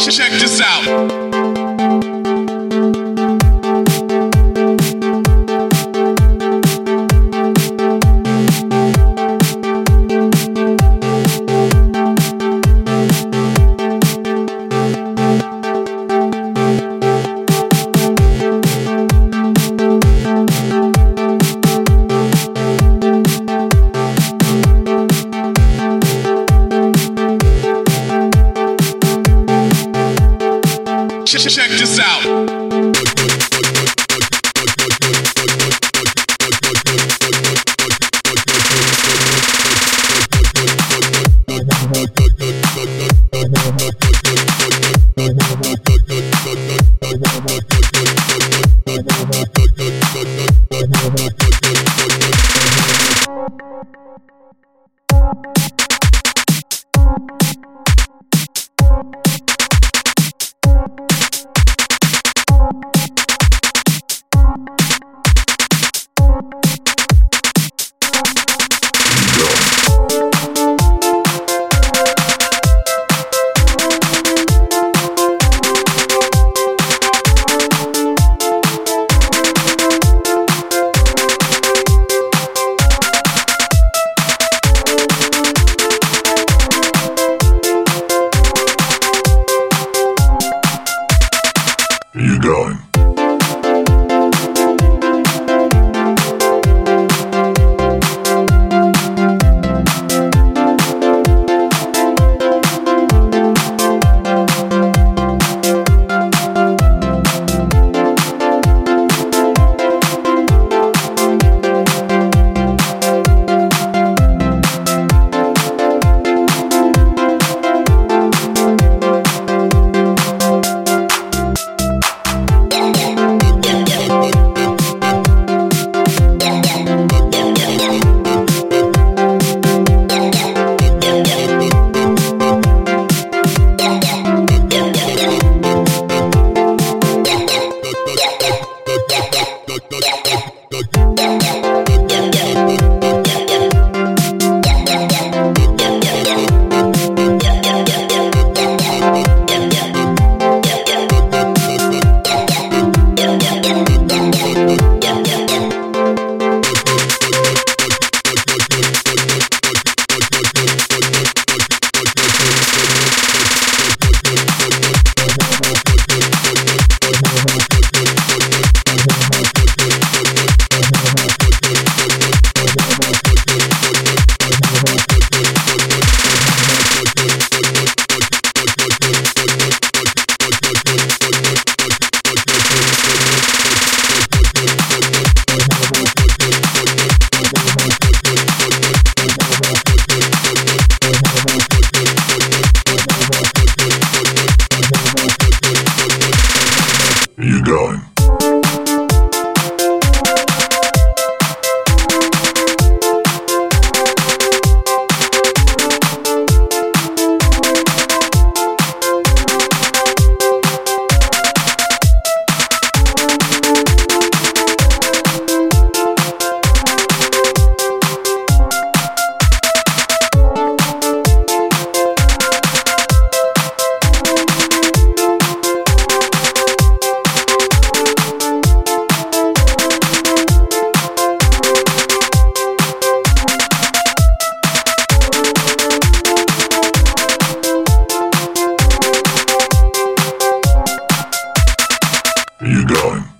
Check this out. Check this out. Are you going? going. Are you going?